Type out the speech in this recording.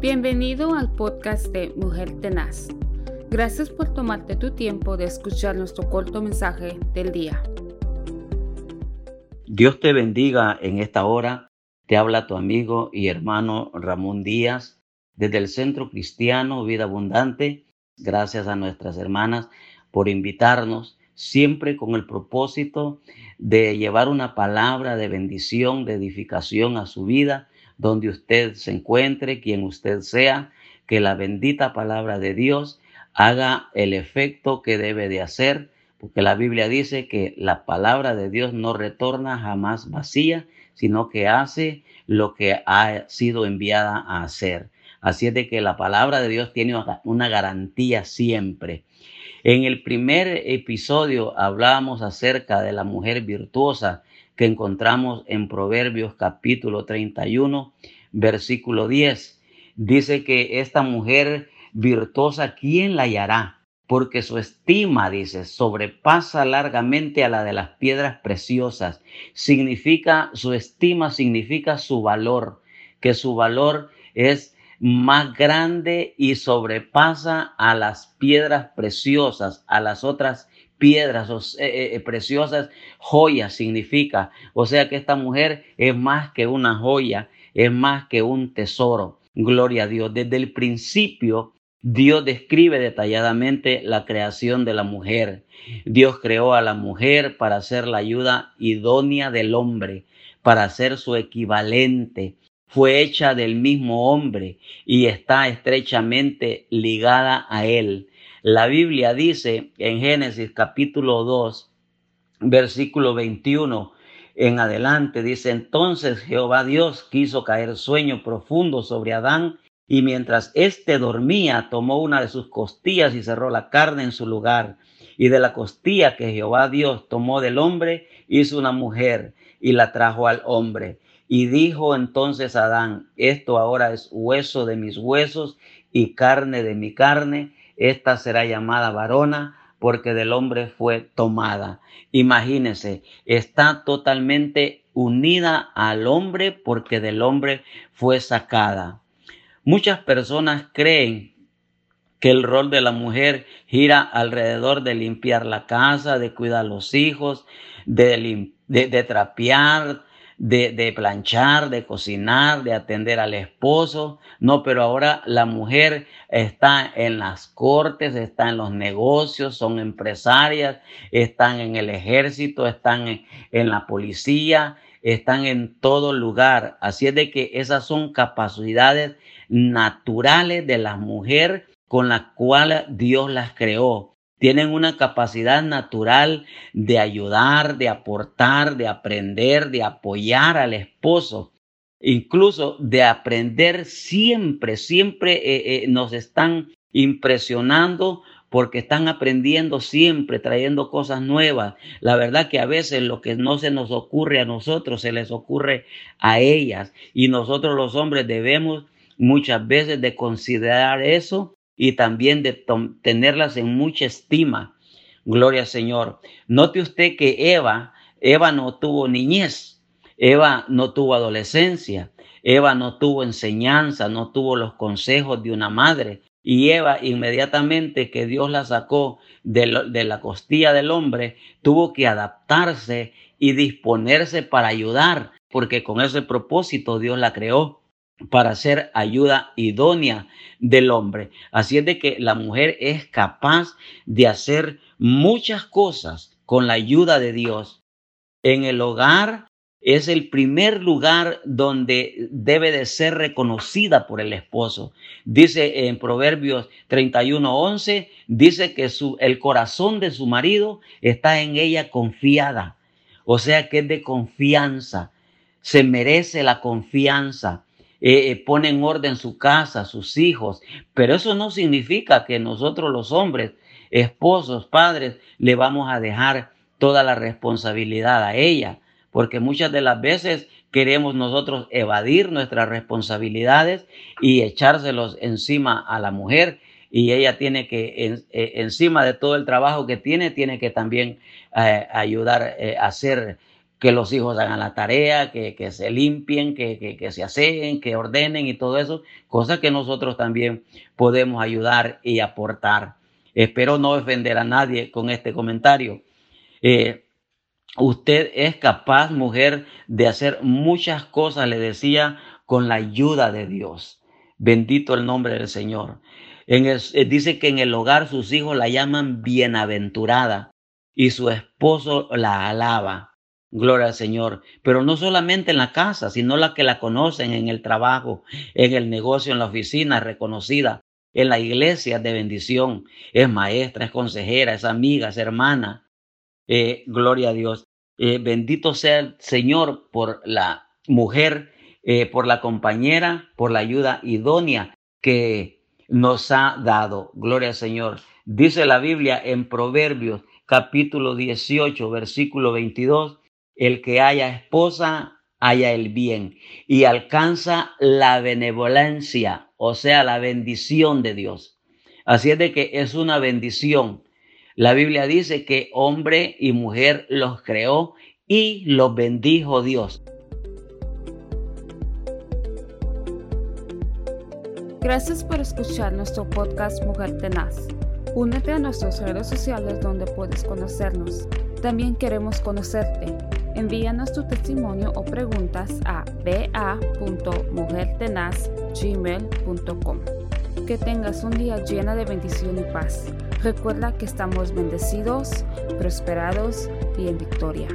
Bienvenido al podcast de Mujer Tenaz. Gracias por tomarte tu tiempo de escuchar nuestro corto mensaje del día. Dios te bendiga en esta hora. Te habla tu amigo y hermano Ramón Díaz desde el Centro Cristiano Vida Abundante. Gracias a nuestras hermanas por invitarnos siempre con el propósito de llevar una palabra de bendición, de edificación a su vida, donde usted se encuentre, quien usted sea, que la bendita palabra de Dios haga el efecto que debe de hacer, porque la Biblia dice que la palabra de Dios no retorna jamás vacía, sino que hace lo que ha sido enviada a hacer. Así es de que la palabra de Dios tiene una garantía siempre. En el primer episodio hablábamos acerca de la mujer virtuosa que encontramos en Proverbios capítulo 31, versículo 10. Dice que esta mujer virtuosa, ¿quién la hallará? Porque su estima, dice, sobrepasa largamente a la de las piedras preciosas. Significa, su estima significa su valor, que su valor es más grande y sobrepasa a las piedras preciosas, a las otras piedras eh, eh, eh, preciosas, joyas significa. O sea que esta mujer es más que una joya, es más que un tesoro. Gloria a Dios. Desde el principio, Dios describe detalladamente la creación de la mujer. Dios creó a la mujer para ser la ayuda idónea del hombre, para ser su equivalente, fue hecha del mismo hombre y está estrechamente ligada a él. La Biblia dice en Génesis capítulo 2, versículo 21 en adelante, dice, entonces Jehová Dios quiso caer sueño profundo sobre Adán y mientras éste dormía, tomó una de sus costillas y cerró la carne en su lugar. Y de la costilla que Jehová Dios tomó del hombre, hizo una mujer y la trajo al hombre. Y dijo entonces Adán, esto ahora es hueso de mis huesos y carne de mi carne, esta será llamada varona porque del hombre fue tomada. Imagínese, está totalmente unida al hombre porque del hombre fue sacada. Muchas personas creen que el rol de la mujer gira alrededor de limpiar la casa, de cuidar a los hijos, de trapear, de, planchar, de cocinar, de atender al esposo. No, pero ahora la mujer está en las cortes, está en los negocios, son empresarias, están en el ejército, están en, en la policía, están en todo lugar. Así es de que esas son capacidades naturales de la mujer con la cual Dios las creó tienen una capacidad natural de ayudar, de aportar, de aprender, de apoyar al esposo, incluso de aprender siempre, siempre eh, eh, nos están impresionando porque están aprendiendo siempre, trayendo cosas nuevas. La verdad que a veces lo que no se nos ocurre a nosotros, se les ocurre a ellas. Y nosotros los hombres debemos muchas veces de considerar eso y también de tenerlas en mucha estima. Gloria al Señor. Note usted que Eva, Eva no tuvo niñez, Eva no tuvo adolescencia, Eva no tuvo enseñanza, no tuvo los consejos de una madre. Y Eva, inmediatamente que Dios la sacó de, de, la costilla del hombre, tuvo que adaptarse y disponerse para ayudar, porque con ese propósito Dios la creó para ser ayuda idónea del hombre. Así es de que la mujer es capaz de hacer muchas cosas con la ayuda de Dios. En el hogar es el primer lugar donde debe de ser reconocida por el esposo. Dice en Proverbios 31:11, dice que el corazón de su marido está en ella confiada. O sea que es de confianza. Se merece la confianza eh, eh, pone en orden su casa, sus hijos, pero eso no significa que nosotros los hombres, esposos, padres, le vamos a dejar toda la responsabilidad a ella, porque muchas de las veces queremos nosotros evadir nuestras responsabilidades y echárselos encima a la mujer. Y ella tiene que, eh, encima de todo el trabajo que tiene, tiene que también ayudar a hacer que los hijos hagan la tarea, que, que se limpien, que, que, se aseen, que ordenen y todo eso, cosas que nosotros también podemos ayudar y aportar. Espero no ofender a nadie con este comentario. Eh, usted es capaz, mujer, de hacer muchas cosas, le decía, con la ayuda de Dios. Bendito el nombre del Señor. Eh, dice que en el hogar sus hijos la llaman bienaventurada y su esposo la alaba. Gloria al Señor. Pero no solamente en la casa, sino la que la conocen en el trabajo, en el negocio, en la oficina, reconocida, en la iglesia de bendición. Es maestra, es consejera, es amiga, es hermana. Eh, gloria a Dios. Eh, bendito sea el Señor por la mujer, eh, por la compañera, por la ayuda idónea que nos ha dado. Gloria al Señor. Dice la Biblia en Proverbios capítulo 18, versículo 22 el que haya esposa, haya el bien y alcanza la benevolencia, o sea, la bendición de Dios. Así es de que es una bendición. La Biblia dice que hombre y mujer los creó y los bendijo Dios. Gracias por escuchar nuestro podcast Mujer Tenaz. Únete a nuestras redes sociales donde puedes conocernos. También queremos conocerte. Envíanos tu testimonio o preguntas a ba.mujertenaz.gmail.com. Que tengas un día lleno de bendición y paz. Recuerda que estamos bendecidos, prosperados y en victoria.